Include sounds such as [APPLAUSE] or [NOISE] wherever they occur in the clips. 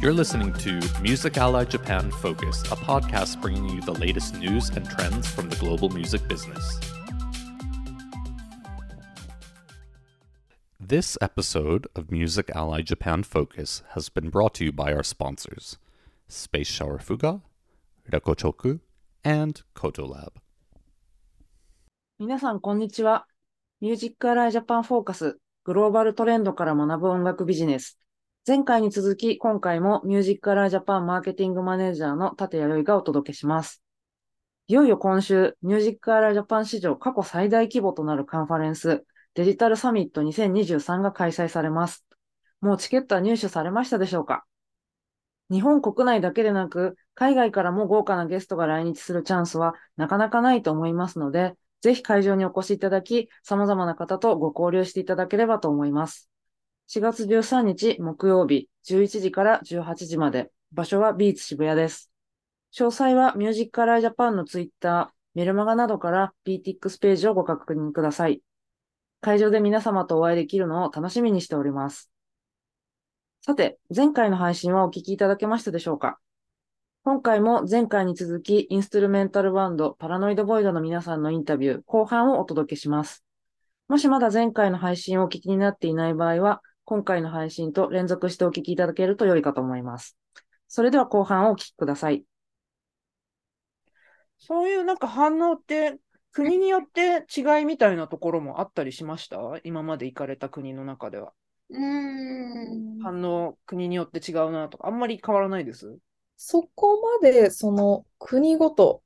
You're listening to Music Ally Japan Focus, a podcast bringing you the latest news and trends from the global music business. This episode of Music Ally Japan Focus has been brought to you by our sponsors Space Shower Fuga, Rekochoku, and Kotolab. 皆さん、こんにちは。ミュージックアライジャパンフォーカス、グローバルトレンドから学ぶ音楽ビジネス。 前回に続き、今回もミュージックアライジャパンマーケティングマネージャーの立谷由衣がお届けします。いよいよ今週、ミュージックアライジャパン史上過去最大規模となるカンファレンス、デジタルサミット2023が開催されます。もうチケットは入手されましたでしょうか？日本国内だけでなく、海外からも豪華なゲストが来日するチャンスはなかなかないと思いますので、ぜひ会場にお越しいただき、様々な方とご交流していただければと思います。4月13日木曜日、11時から18時まで、場所はビーツ渋谷です。詳細はミュージックアライジャパンのツイッター、メルマガなどから PTX ページをご確認ください。会場で皆様とお会いできるのを楽しみにしております。さて、前回の配信はお聞きいただけましたでしょうか？今回も前回に続き、インストゥルメンタルバンド、パラノイドボイドの皆さんのインタビュー、後半をお届けします。もしまだ前回の配信をお聞きになっていない場合は、今回の配信と連続してお聞きいただけると良いかと思います。それでは後半をお聞きください。そういうなんか反応って、国によって違いみたいなところもあったりしました？今まで行かれた国の中では。うーん反応、国によって違うなとか、あんまり変わらないです？そこまでその国ごと、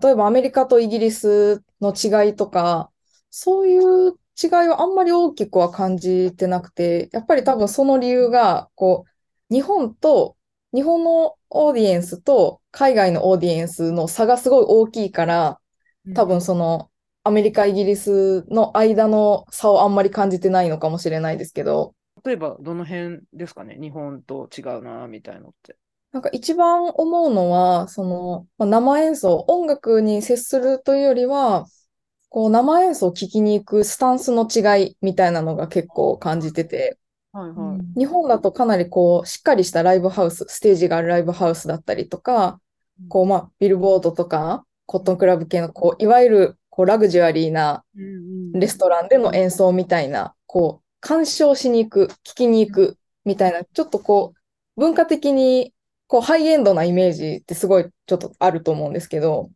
例えばアメリカとイギリスの違いとか、そういう違いはあんまり大きくは感じてなくて、やっぱり多分その理由が、こう、日本と、日本のオーディエンスと海外のオーディエンスの差がすごい大きいから、多分そのアメリカ、イギリスの間の差をあんまり感じてないのかもしれないですけど、例えば、どの辺ですかね日本と違うな、みたいのって。なんか一番思うのは、その、まあ、生演奏、音楽に接するというよりは、こう生演奏を聴きに行くスタンスの違いみたいなのが結構感じてて、はいはい。日本だとかなりこう、しっかりしたライブハウス、ステージがあるライブハウスだったりとか、こう、まあ、ビルボードとか、コットンクラブ系の、こう、いわゆる、こう、ラグジュアリーなレストランでの演奏みたいな、こう、鑑賞しに行く、聞きに行くみたいな、ちょっとこう、文化的に、こう、ハイエンドなイメージってすごいちょっとあると思うんですけど、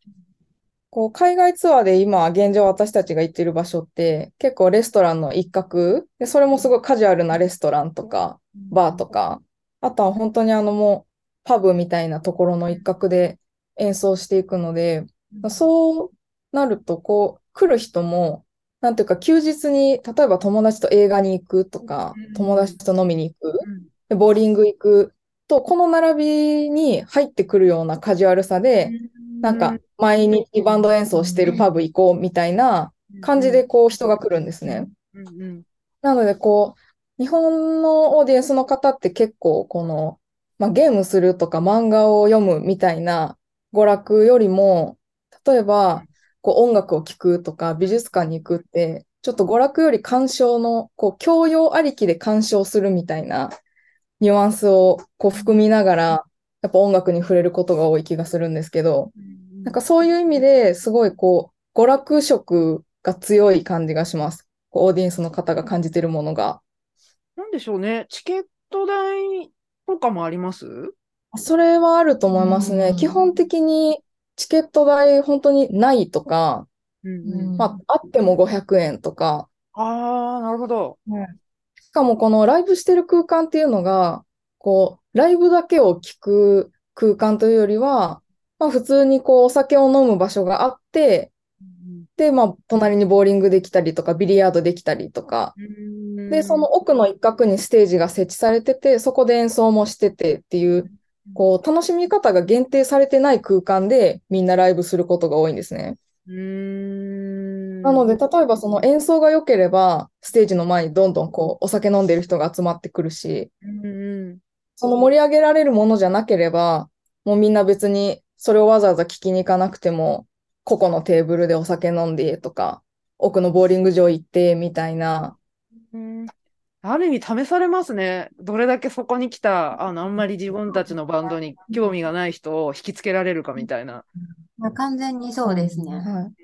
こう、海外ツアーで今、現状私たちが行ってる場所って、結構レストランの一角、で、それもすごいカジュアルなレストランとか、バーとか、あとは本当にあのもう、パブみたいなところの一角で演奏していくので、そうなると、こう、来る人も、なんていうか、休日に、例えば友達と映画に行くとかうん、友達と飲みに行く、ボーリング行くと、この並びに入ってくるようなカジュアルさで、なんか、毎日バンド演奏してるパブ行こうみたいな感じで、こう、人が来るんですね。なので、こう、日本のオーディエンスの方って結構、この、まあ、ゲームするとか漫画を読むみたいな娯楽よりも、例えば、こう、音楽を聴くとか美術館に行くって、ちょっと娯楽より鑑賞の、こう、教養ありきで鑑賞するみたいなニュアンスを、こう、含みながら、やっぱ音楽に触れることが多い気がするんですけど、うんなんかそういう意味ですごいこう、娯楽色が強い感じがします。オーディエンスの方が感じてるものが。なんでしょうね。チケット代とかもあります？それはあると思いますね。うん基本的にチケット代本当にないとか、うんうんまあ、あっても500円とか、ああ、なるほど。しかもこのライブしてる空間っていうのが、こう、ライブだけを聞く空間というよりは、まあ普通にこうお酒を飲む場所があって、で、まあ隣にボーリングできたりとか、ビリヤードできたりとか、で、その奥の一角にステージが設置されてて、そこで演奏もしててっていう、こう、楽しみ方が限定されてない空間でみんなライブすることが多いんですね。なので、例えばその演奏が良ければ、ステージの前にどんどんこう、お酒飲んでる人が集まってくるし、その盛り上げられるものじゃなければ、もうみんな別にそれをわざわざ聞きに行かなくても、個々のテーブルでお酒飲んでとか、奥のボーリング場行ってみたいな、うんある意味試されますね。どれだけそこに来た、あの、あんまり自分たちのバンドに興味がない人を引きつけられるかみたいな。まあ完全にそうですね。はい。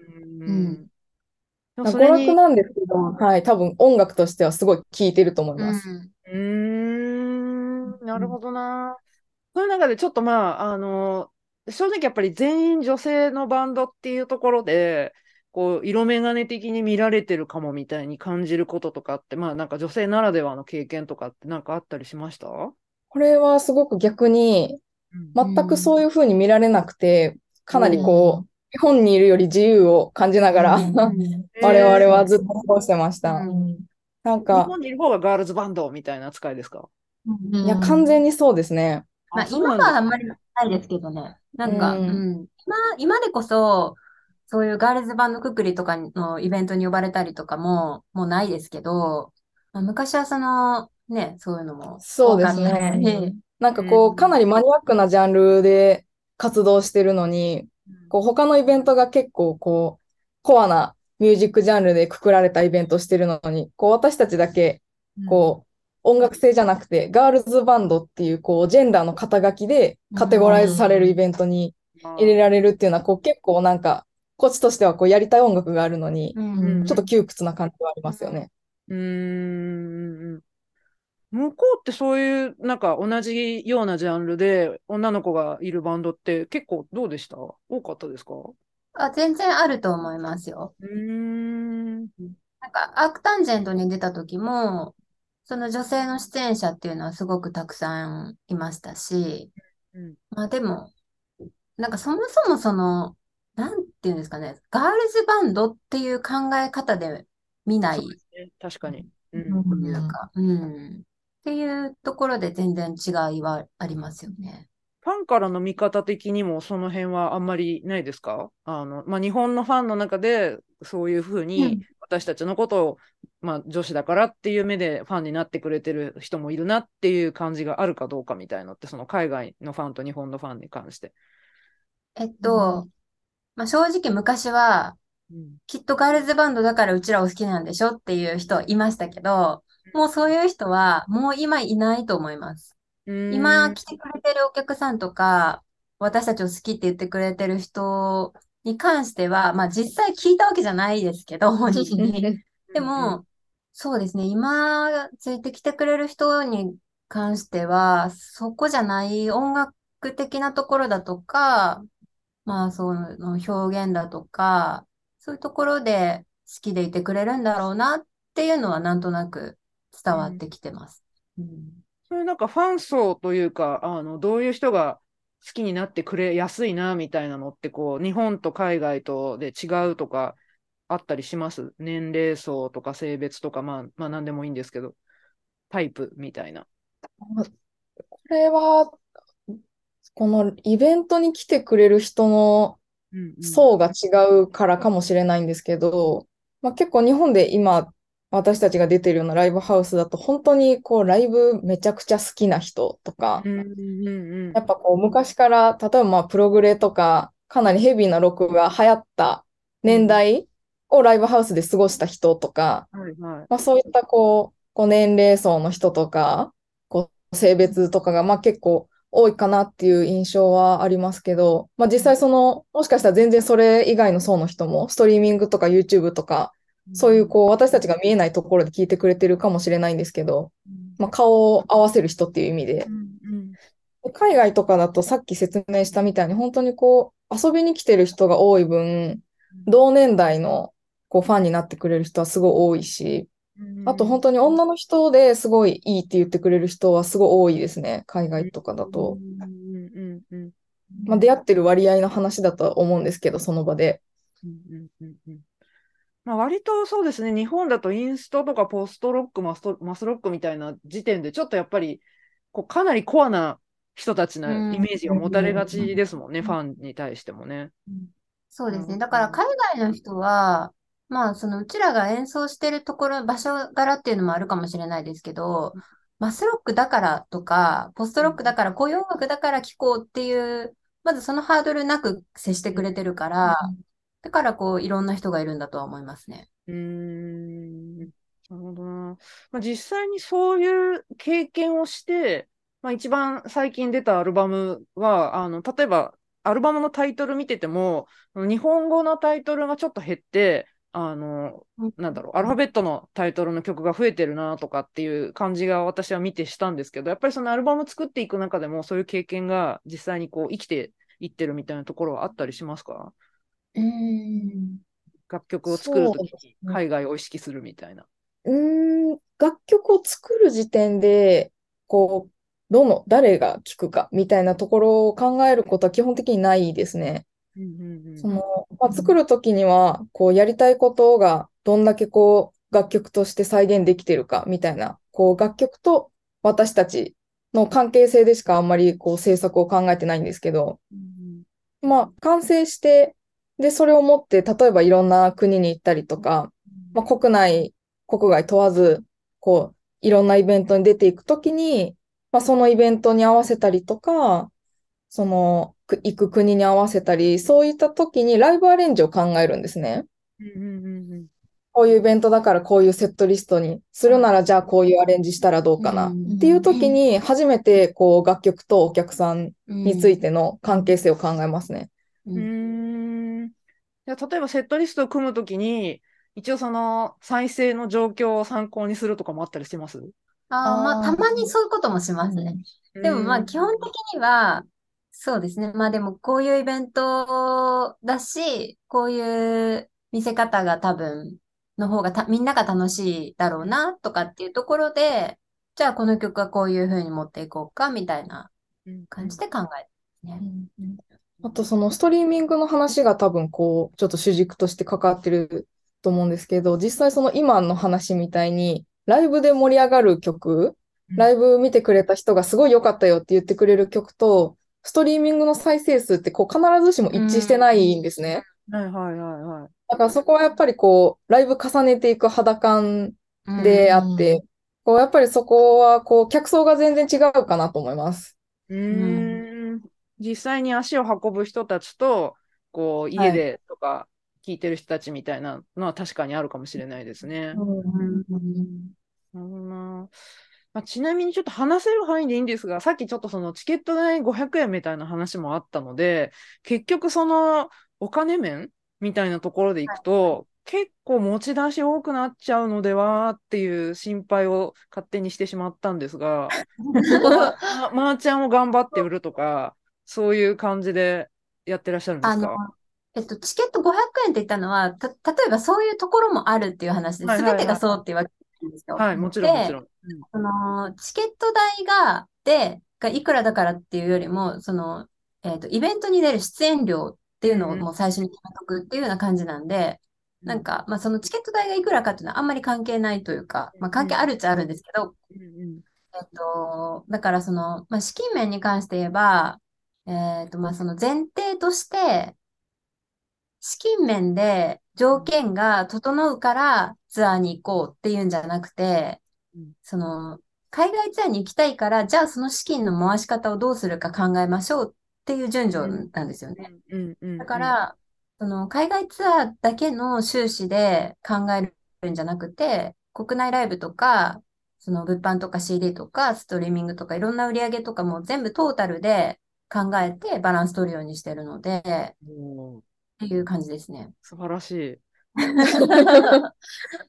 うん。娯楽なんですけど、はい、多分音楽としてはすごい聴いてると思います。うん。うーん、なるほどな。そういう中でちょっとまあ、あの、正直やっぱり全員女性のバンドっていうところで、こう、色眼鏡的に見られてるかもみたいに感じることとかって、まあなんか女性ならではの経験とかってなんかあったりしました？これはすごく逆に、全くそういう風に見られなくて、かなりこう、日本にいるより自由を感じながら、うん。[LAUGHS] 我々はずっと過ごしてました。うん。なんか、日本にいる方がガールズバンドみたいな扱いですか？うんいや、完全にそうですね。まあ、今はあんまりないですけどね。なんか、ううん。ん今、今でこそ、そういうガールズバンドくくりとかのイベントに呼ばれたりとかも、もうないですけど、まあ、昔はその、ね、そういうのもそうですね。しなん。かこうん。う、かなりマニアックなジャンルで活動してるのに、こう、他のイベントが結構こう、コアなミュージックジャンルでくくられたイベントしてるのに、こう、私たちだけ、こう、音楽性じゃなくて、ガールズバンドっていう、こう、ジェンダーの肩書きでカテゴライズされるイベントに入れられるっていうのは、こう、結構なんか、こっちとしてはこう、やりたい音楽があるのに、うんちょっと窮屈な感じはありますよね。うーん。向こうってそういう、なんか同じようなジャンルで女の子がいるバンドって結構どうでした？多かったですか？うあ、全然あると思いますよ。ーん。なんか、アークタンジェントに出た時も、その女性の出演者っていうのはすごくたくさんいましたし、うんまあでも、なんかそもそもその、なんていうんですかね、ガールズバンドっていう考え方で見ないね。確かに。う。というんか、うん。っていうところで全然違いはありますよね。ファンからの見方的にもその辺はあんまりないですか？あの、まあ、日本のファンの中でそういうふううにん私たちのことを、まあ、女子だからっていう目でファンになってくれてる人もいるなっていう感じがあるかどうかみたいのって、その海外のファンと日本のファンに関して。えっと、まあ正直昔は、うんきっとガールズバンドだからうちらを好きなんでしょっていう人いましたけど、もうそういう人はもう今いないと思います。今来てくれてるお客さんとか、私たちを好きって言ってくれてる人に関しては、まあ実際聞いたわけじゃないですけど、[LAUGHS] 本人に。でも、そうですね、今ついてきてくれる人に関しては、そこじゃない音楽的なところだとか、まあその表現だとか、そういうところで好きでいてくれるんだろうなっていうのはなんとなく伝わってきてます。うんそれなんかファン層というか、あの、どういう人が好きになってくれやすいな、みたいなのって、こう、日本と海外とで違うとか、あったりします？年齢層とか性別とか、まあ、まあ、なんでもいいんですけど、タイプみたいな。これは、このイベントに来てくれる人のうんうん。層が違うからかもしれないんですけど、まあ、結構日本で今私たちが出てるようなライブハウスだと本当にこうライブめちゃくちゃ好きな人とか、うんうんうんやっぱこう昔から例えばまあプログレとかかなりヘビーなロックが流行った年代をライブハウスで過ごした人とか、はいはい。まあ、そういったこう、こう年齢層の人とか、こう性別とかがまあ結構多いかなっていう印象はありますけど、まあ、実際その、もしかしたら全然それ以外の層の人も、ストリーミングとか YouTube とか、そういうこう、私たちが見えないところで聞いてくれてるかもしれないんですけど、まあ、顔を合わせる人っていう意味でう。んうん海外とかだとさっき説明したみたいに本当にこう遊びに来てる人が多い分、同年代のこうファンになってくれる人はすごい多いし、うんあと本当に女の人ですごいいいって言ってくれる人はすごい多いですね。海外とかだと。まあ、出会ってる割合の話だとは思うんですけど、その場で。まあ、割とそうですね、日本だとインストとかポストロック、マスト、マスロックみたいな時点で、ちょっとやっぱりこうかなりコアな人たちなイメージが持たれがちですもんね、ファンに対してもね。そうですね。うんだから海外の人は、まあそのうちらが演奏してるところ、場所柄っていうのもあるかもしれないですけど、マスロックだからとか、ポストロックだから、こういう音楽だから聴こうっていう、まずそのハードルなく接してくれてるから、だからこういろんな人がいるんだとは思いますね。うーんなるほどな。まあ、実際にそういう経験をして、まあ、一番最近出たアルバムは、あの、例えば、アルバムのタイトル見てても、日本語のタイトルがちょっと減って、あの、なんだろう、アルファベットのタイトルの曲が増えてるなとかっていう感じが私は見てしたんですけど、やっぱりそのアルバム作っていく中でも、そういう経験が実際にこう生きていってるみたいなところはあったりしますか？うん。楽曲を作るときに海外を意識するみたいな。うん、楽曲を作る時点で、こう、どの、誰が聴くかみたいなところを考えることは基本的にないですね。その、まあ、作るときには、こう、やりたいことがどんだけこう、楽曲として再現できてるかみたいな、こう、楽曲と私たちの関係性でしかあんまりこう、制作を考えてないんですけど、まあ、完成して、で、それを持って、例えばいろんな国に行ったりとか、まあ、国内国外問わず、こう、いろんなイベントに出ていくときに、まあ、そのイベントに合わせたりとか、その、行く国に合わせたり、そういったときにライブアレンジを考えるんですね。こういうイベントだからこういうセットリストにするなら、じゃあこういうアレンジしたらどうかなっていう時に、初めてこう楽曲とお客さんについての関係性を考えますね。うん。例えばセットリストを組むときに、一応その再生の状況を参考にするとかもあったりします？ああ、まあ、たまにそういうこともしますね。でもまあ、基本的には、そうですね。まあでも、こういうイベントだし、こういう見せ方が多分、の方がた、みんなが楽しいだろうな、とかっていうところで、じゃあこの曲はこういう風に持っていこうか、みたいな感じで考えてね。あと、そのストリーミングの話が多分、こう、ちょっと主軸として関わってると思うんですけど、実際その今の話みたいに、ライブで盛り上がる曲、ライブ見てくれた人がすごい良かったよって言ってくれる曲と、ストリーミングの再生数ってこう必ずしも一致してないんですね。はいはいはいはい。だからそこはやっぱりこう、ライブ重ねていく肌感であって、こうやっぱりそこはこう、客層が全然違うかなと思います。うん。実際に足を運ぶ人たちと、こう、家でとか、聞いてる人たちみたいなのは確かにあるかもしれないですね。なまあ、ちなみにちょっと話せる範囲でいいんですが、さっきちょっとそのチケット代500円みたいな話もあったので、結局そのお金面みたいなところでいくと、はい、結構持ち出し多くなっちゃうのではっていう心配を勝手にしてしまったんですが、[LAUGHS] ま、まー、あ、ちゃんを頑張って売るとか、そういう感じでやってらっしゃるんですか？えっと、チケット500円って言ったのは、た、例えばそういうところもあるっていう話で、すべてがそうっていうわけなんですよ。はい、もちろん、もちろん。その、チケット代が、で、がいくらだからっていうよりも、その、えっと、イベントに出る出演料っていうのをもう最初に決めとくっていうような感じなんで、うん、なんか、まあ、そのチケット代がいくらかっていうのはあんまり関係ないというか、まあ、関係あるっちゃあるんですけど、うん、えっと、だからその、まあ、資金面に関して言えば、えっと、まあ、その前提として、資金面で条件が整うからツアーに行こうっていうんじゃなくて、その、海外ツアーに行きたいから、じゃあその資金の回し方をどうするか考えましょうっていう順序なんですよね。だから、その海外ツアーだけの収支で考えるんじゃなくて、国内ライブとか、その物販とか CD とかストリーミングとかいろんな売り上げとかも全部トータルで考えてバランス取るようにしてるので、っていう感じですね。素晴らしい。[LAUGHS]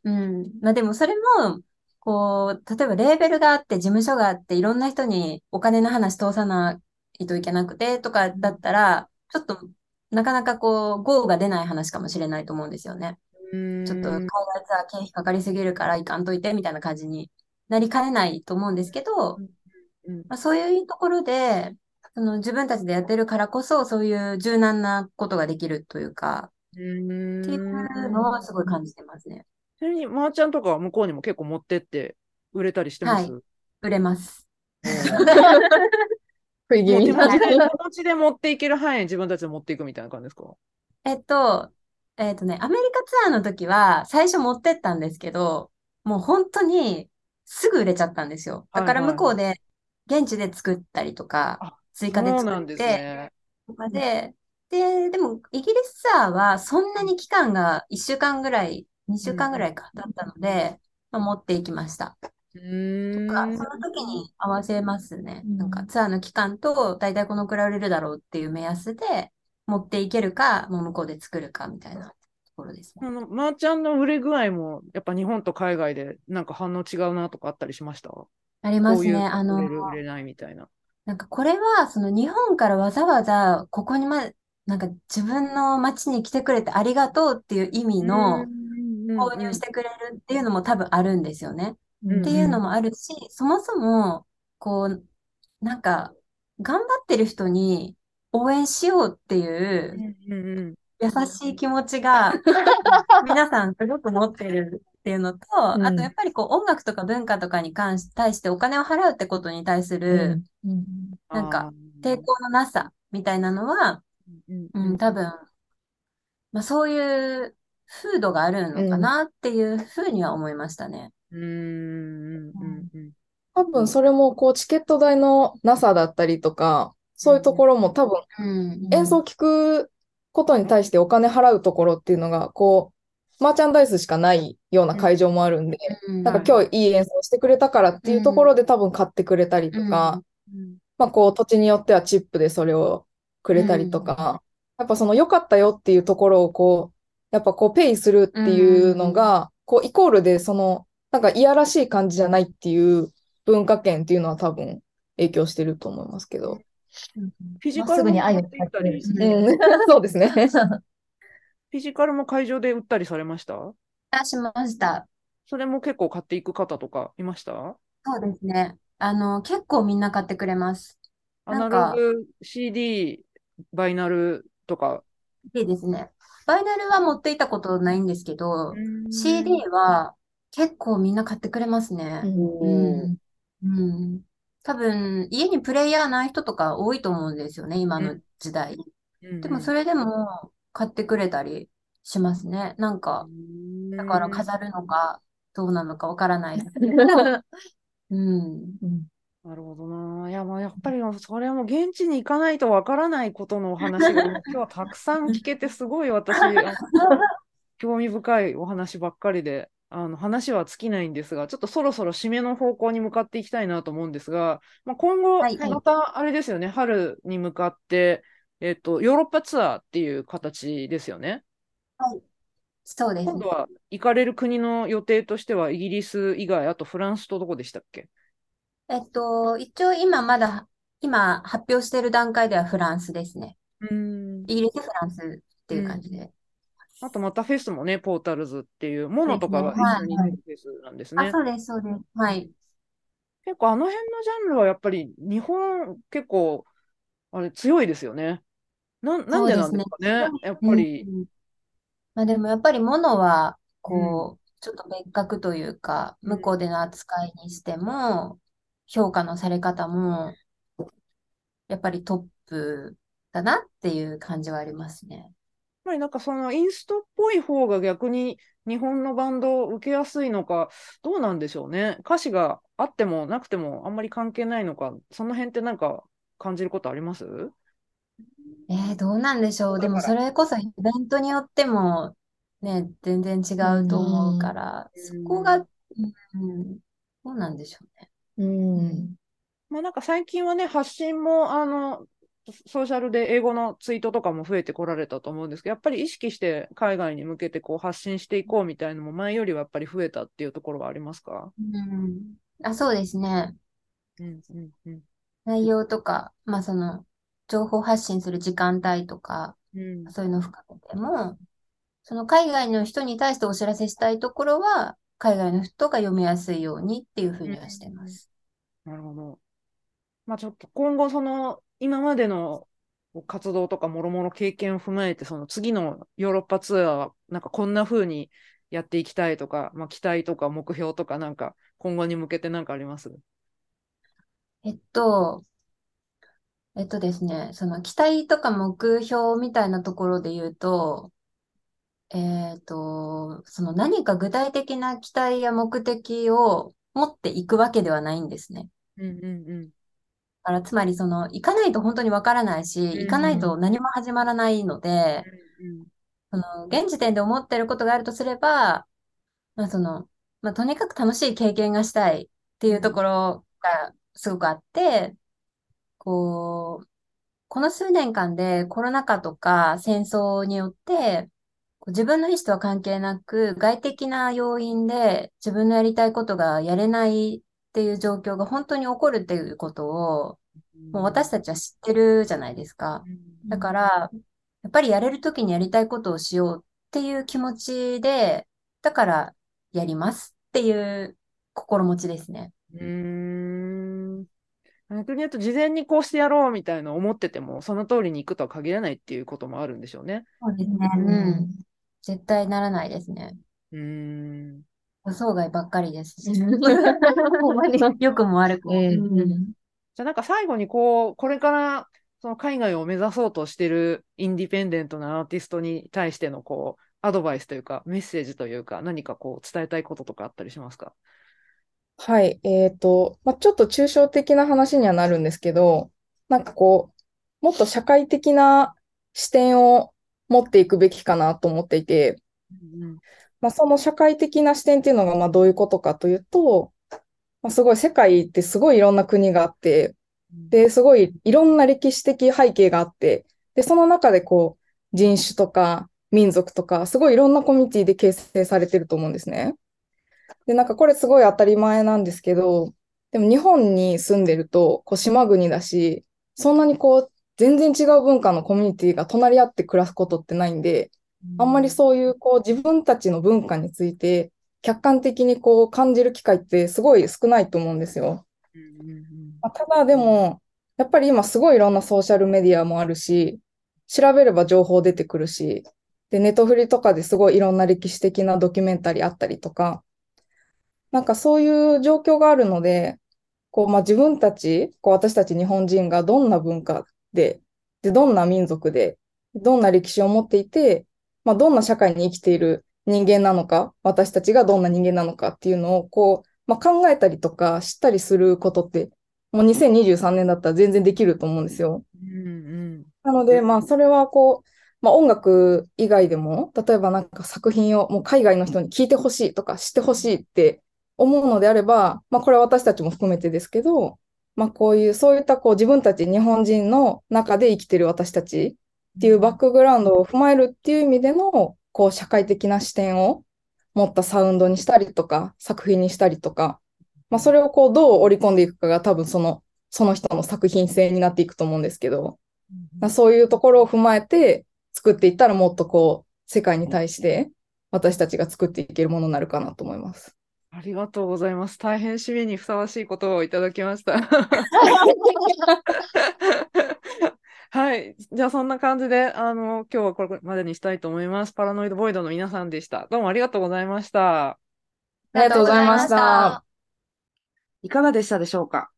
うん。まあでもそれも、こう、例えばレーベルがあって、事務所があって、いろんな人にお金の話通さないといけなくてとかだったら、ちょっとなかなかこう、ゴーが出ない話かもしれないと思うんですよね。ちょっと海外ツアー経費かかりすぎるから行かんといてみたいな感じになりかねないと思うんですけど、まあ、そういうところで、その自分たちでやってるからこそ、そういう柔軟なことができるというか、っていうのはすごい感じてますね。ちなみに、まー、ちゃんとかは向こうにも結構持ってって売れたりしてます、はい、売れます。手 [LAUGHS] 持ちで、手持ちで持っていける範囲自分たちで持っていくみたいな感じですか？えっと、えっとね、アメリカツアーの時は最初持ってったんですけど、もう本当にすぐ売れちゃったんですよ。だから向こうで現地で作ったりとか、追加で作って、とかで、で、でも、イギリスツアーはそんなに期間が1週間ぐらい、2週間ぐらいかだったので、まあ、持っていきました。とか、ん。その時に合わせますね。うんなんかツアーの期間と大体このくらい売れるだろうっていう目安で持っていけるか、もう向こうで作るかみたいなところですね。あの、まーちゃんの売れ具合も、やっぱ日本と海外でなんか反応違うなとかあったりしました？ありますね。こういうあの売れないみたいな。なんかこれは、その日本からわざわざここにま、なんか自分の街に来てくれてありがとうっていう意味の購入してくれるっていうのも多分あるんですよね。うんっていうのもあるし、そもそも、こう、なんか、頑張ってる人に応援しようっていう優しい気持ちが [LAUGHS] 皆さんすごく持ってるっていうのと、うん。あとやっぱりこう音楽とか文化とかに関し、対してお金を払うってことに対するうん。なんか抵抗のなさみたいなのは、うん。うん、多分、まあそういう風土があるのかなっていうふうには思いましたね。うん。うん。うん。うん。多分それもこうチケット代のなさだったりとか、そういうところも多分うん。演奏聴くことに対してお金払うところっていうのが、こう、マーチャンダイスしかないような会場もあるんで、うん。なんか今日いい演奏してくれたからっていうところで多分買ってくれたりとか、うん。まあこう土地によってはチップでそれをくれたりとか、やっぱその良かったよっていうところをこう、やっぱこうペイするっていうのが、こうイコールでその、なんかいやらしい感じじゃないっていう文化圏っていうのは多分影響してると思いますけど。フィジカルに愛を買っていったり、伝うん、[LAUGHS] そうですね。[LAUGHS] フィジカルも会場で売ったりされました？あ、しました。それも結構買っていく方とかいました？そうですね。あの、結構みんな買ってくれます。アナログ、CD、バイナルとか？いいですね。バイナルは持っていたことないんですけど、うん CD は結構みんな買ってくれますね。うん。うん。多分、家にプレイヤーない人とか多いと思うんですよね、今の時代。でも、それでも買ってくれたりしますね。なんか、だから飾るのか、どうなのかわからないです [LAUGHS] けど。うん。なるほどな。いや、まあ、やっぱり、それはもう現地に行かないとわからないことのお話が、今日はたくさん聞けて、すごい私、[LAUGHS] 興味深いお話ばっかりで、あの、話は尽きないんですが、ちょっとそろそろ締めの方向に向かっていきたいなと思うんですが、まあ、今後、はいまた、あれですよね、春に向かって、えっと、ヨーロッパツアーっていう形ですよね。そうですね今度。は行かれる国の予定としては、イギリス以外、あとフランスとどこでしたっけ？えっと、一応今まだ、今発表している段階ではフランスですね。うん。イギリス、フランスっていう感じで。あとまたフェスもね、ポータルズっていうものとかが一緒に出るフェスなんですあ、ね。そうです、そうです。はい。結構あの辺のジャンルはやっぱり日本結構あれ強いですよね。なん、なんでなんですかね。やっぱり。うんまあでもやっぱり物は、こう、ちょっと別格というか、うん向こうでの扱いにしても、評価のされ方も、やっぱりトップだなっていう感じはありますね。やっぱりなんかそのインストっぽい方が逆に日本のバンドを受けやすいのか、どうなんでしょうね。歌詞があってもなくてもあんまり関係ないのか、その辺ってなんか感じることあります？えー、どうなんでしょう。でもそれこそイベントによっても、ね、全然違うと思うから、うんそこが、うん、どうなんでしょうね。うん。まあなんか最近はね、発信も、あの、ソーシャルで英語のツイートとかも増えてこられたと思うんですけど、やっぱり意識して海外に向けてこう発信していこうみたいのも前よりはやっぱり増えたっていうところはありますか？うん。あ、そうですね。うんうんうん。内容とか、まあその、情報発信する時間帯とか、うんそういうのを含めても、その海外の人に対してお知らせしたいところは、海外の人が読みやすいようにっていうふうにはしてます。なるほど。まあちょっと今後その今までの活動とかもろもろ経験を踏まえて、その次のヨーロッパツアーはなんかこんな風にやっていきたいとか、まあ期待とか目標とかなんか今後に向けてなんかあります？えっと、えっとですね、その期待とか目標みたいなところで言うと、えっと、その何か具体的な期待や目的を持っていくわけではないんですね。うんうんうん。だからつまりその行かないと本当にわからないし、ん行かないと何も始まらないので、その現時点で思ってることがあるとすれば、まあそのまあ、とにかく楽しい経験がしたいっていうところがすごくあって、こう、この数年間でコロナ禍とか戦争によって、自分の意思とは関係なく、外的な要因で自分のやりたいことがやれないっていう状況が本当に起こるっていうことを、もう私たちは知ってるじゃないですか。だから、やっぱりやれるときにやりたいことをしようっていう気持ちで、だからやりますっていう心持ちですね。うん。逆に言うと、事前にこうしてやろうみたいな思ってても、その通りに行くとは限らないっていうこともあるんでしょうね。そうですね。うん。絶対ならないですね。うん。予想外ばっかりですし。[LAUGHS] ほんまに [LAUGHS] 良くも悪くも。うん、じゃあなんか最後にこう、これからその海外を目指そうとしてるインディペンデントなアーティストに対してのこう、アドバイスというか、メッセージというか、何かこう伝えたいこととかあったりしますか？はい。えっと、まあ、ちょっと抽象的な話にはなるんですけど、なんかこう、もっと社会的な視点を持っていくべきかなと思っていて、うんまあ、その社会的な視点っていうのがまあどういうことかというと、まあ、すごい世界ってすごいいろんな国があって、で、すごいいろんな歴史的背景があって、で、その中でこう、人種とか民族とか、すごいいろんなコミュニティで形成されてると思うんですね。で、なんかこれすごい当たり前なんですけど、でも日本に住んでると、こう島国だし、そんなにこう、全然違う文化のコミュニティが隣り合って暮らすことってないんで、あんまりそういうこう自分たちの文化について客観的にこう感じる機会ってすごい少ないと思うんですよ。まあ、ただでも、やっぱり今すごいいろんなソーシャルメディアもあるし、調べれば情報出てくるし、で、ネットフリとかですごいいろんな歴史的なドキュメンタリーあったりとか、なんかそういう状況があるので、こう、まあ、自分たち、こう私たち日本人がどんな文化で、で、どんな民族で、どんな歴史を持っていて、まあ、どんな社会に生きている人間なのか、私たちがどんな人間なのかっていうのを、こう、まあ、考えたりとか知ったりすることって、もう2023年だったら全然できると思うんですよ。うんうん、なので、まあ、それはこう、まあ、音楽以外でも、例えばなんか作品をもう海外の人に聞いてほしいとか知ってほしいって思うのであれば、まあ、これは私たちも含めてですけど、まあ、こういう、そういったこう自分たち日本人の中で生きてる私たちっていうバックグラウンドを踏まえるっていう意味での、こう社会的な視点を持ったサウンドにしたりとか、作品にしたりとか、まあ、それをこうどう織り込んでいくかが多分その、その人の作品性になっていくと思うんですけど、まあ、そういうところを踏まえて作っていったらもっとこう、世界に対して私たちが作っていけるものになるかなと思います。ありがとうございます。大変締めにふさわしいことをいただきました。はい。じゃあ、そんな感じで、あの、今日はこれまでにしたいと思います。パラノイドボイドの皆さんでした。どうもありがとうございました。ありがとうございました。いかがでしたでしょうか？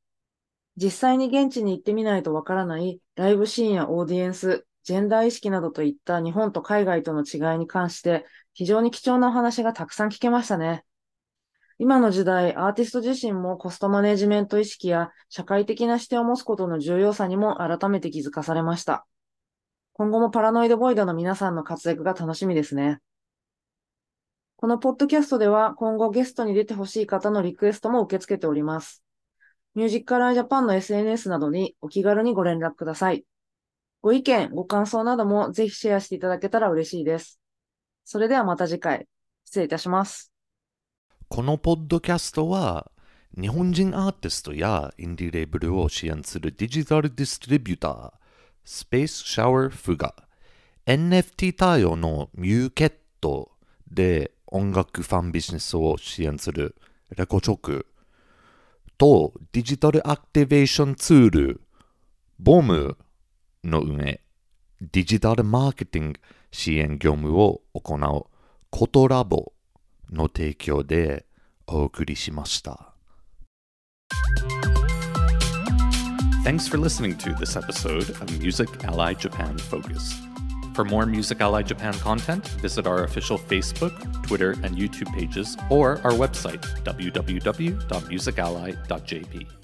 実際に現地に行ってみないとわからないライブシーンやオーディエンス、ジェンダー意識などといった日本と海外との違いに関して非常に貴重なお話がたくさん聞けましたね。今の時代、アーティスト自身もコストマネジメント意識や社会的な視点を持つことの重要さにも改めて気づかされました。今後もパラノイドボイドの皆さんの活躍が楽しみですね。このポッドキャストでは今後ゲストに出てほしい方のリクエストも受け付けております。ミュージックアラージャパンの SNS などにお気軽にご連絡ください。ご意見、ご感想などもぜひシェアしていただけたら嬉しいです。それではまた次回、失礼いたします。このポッドキャストは日本人アーティストやインディレーブルを支援するデジタルディストリビュータースペースシャワーフが NFT 対応のミューケットで音楽ファンビジネスを支援するレコチョク。とデジタルアクティベーションツールボムの上デジタルマーケティング支援業務を行う。コトラボ。の提供でお送りしました。Thanks for listening to this episode of Music Ally Japan Focus. For more Music Ally Japan content, visit our official Facebook, Twitter, and YouTube pages or our website, www.musically.jp.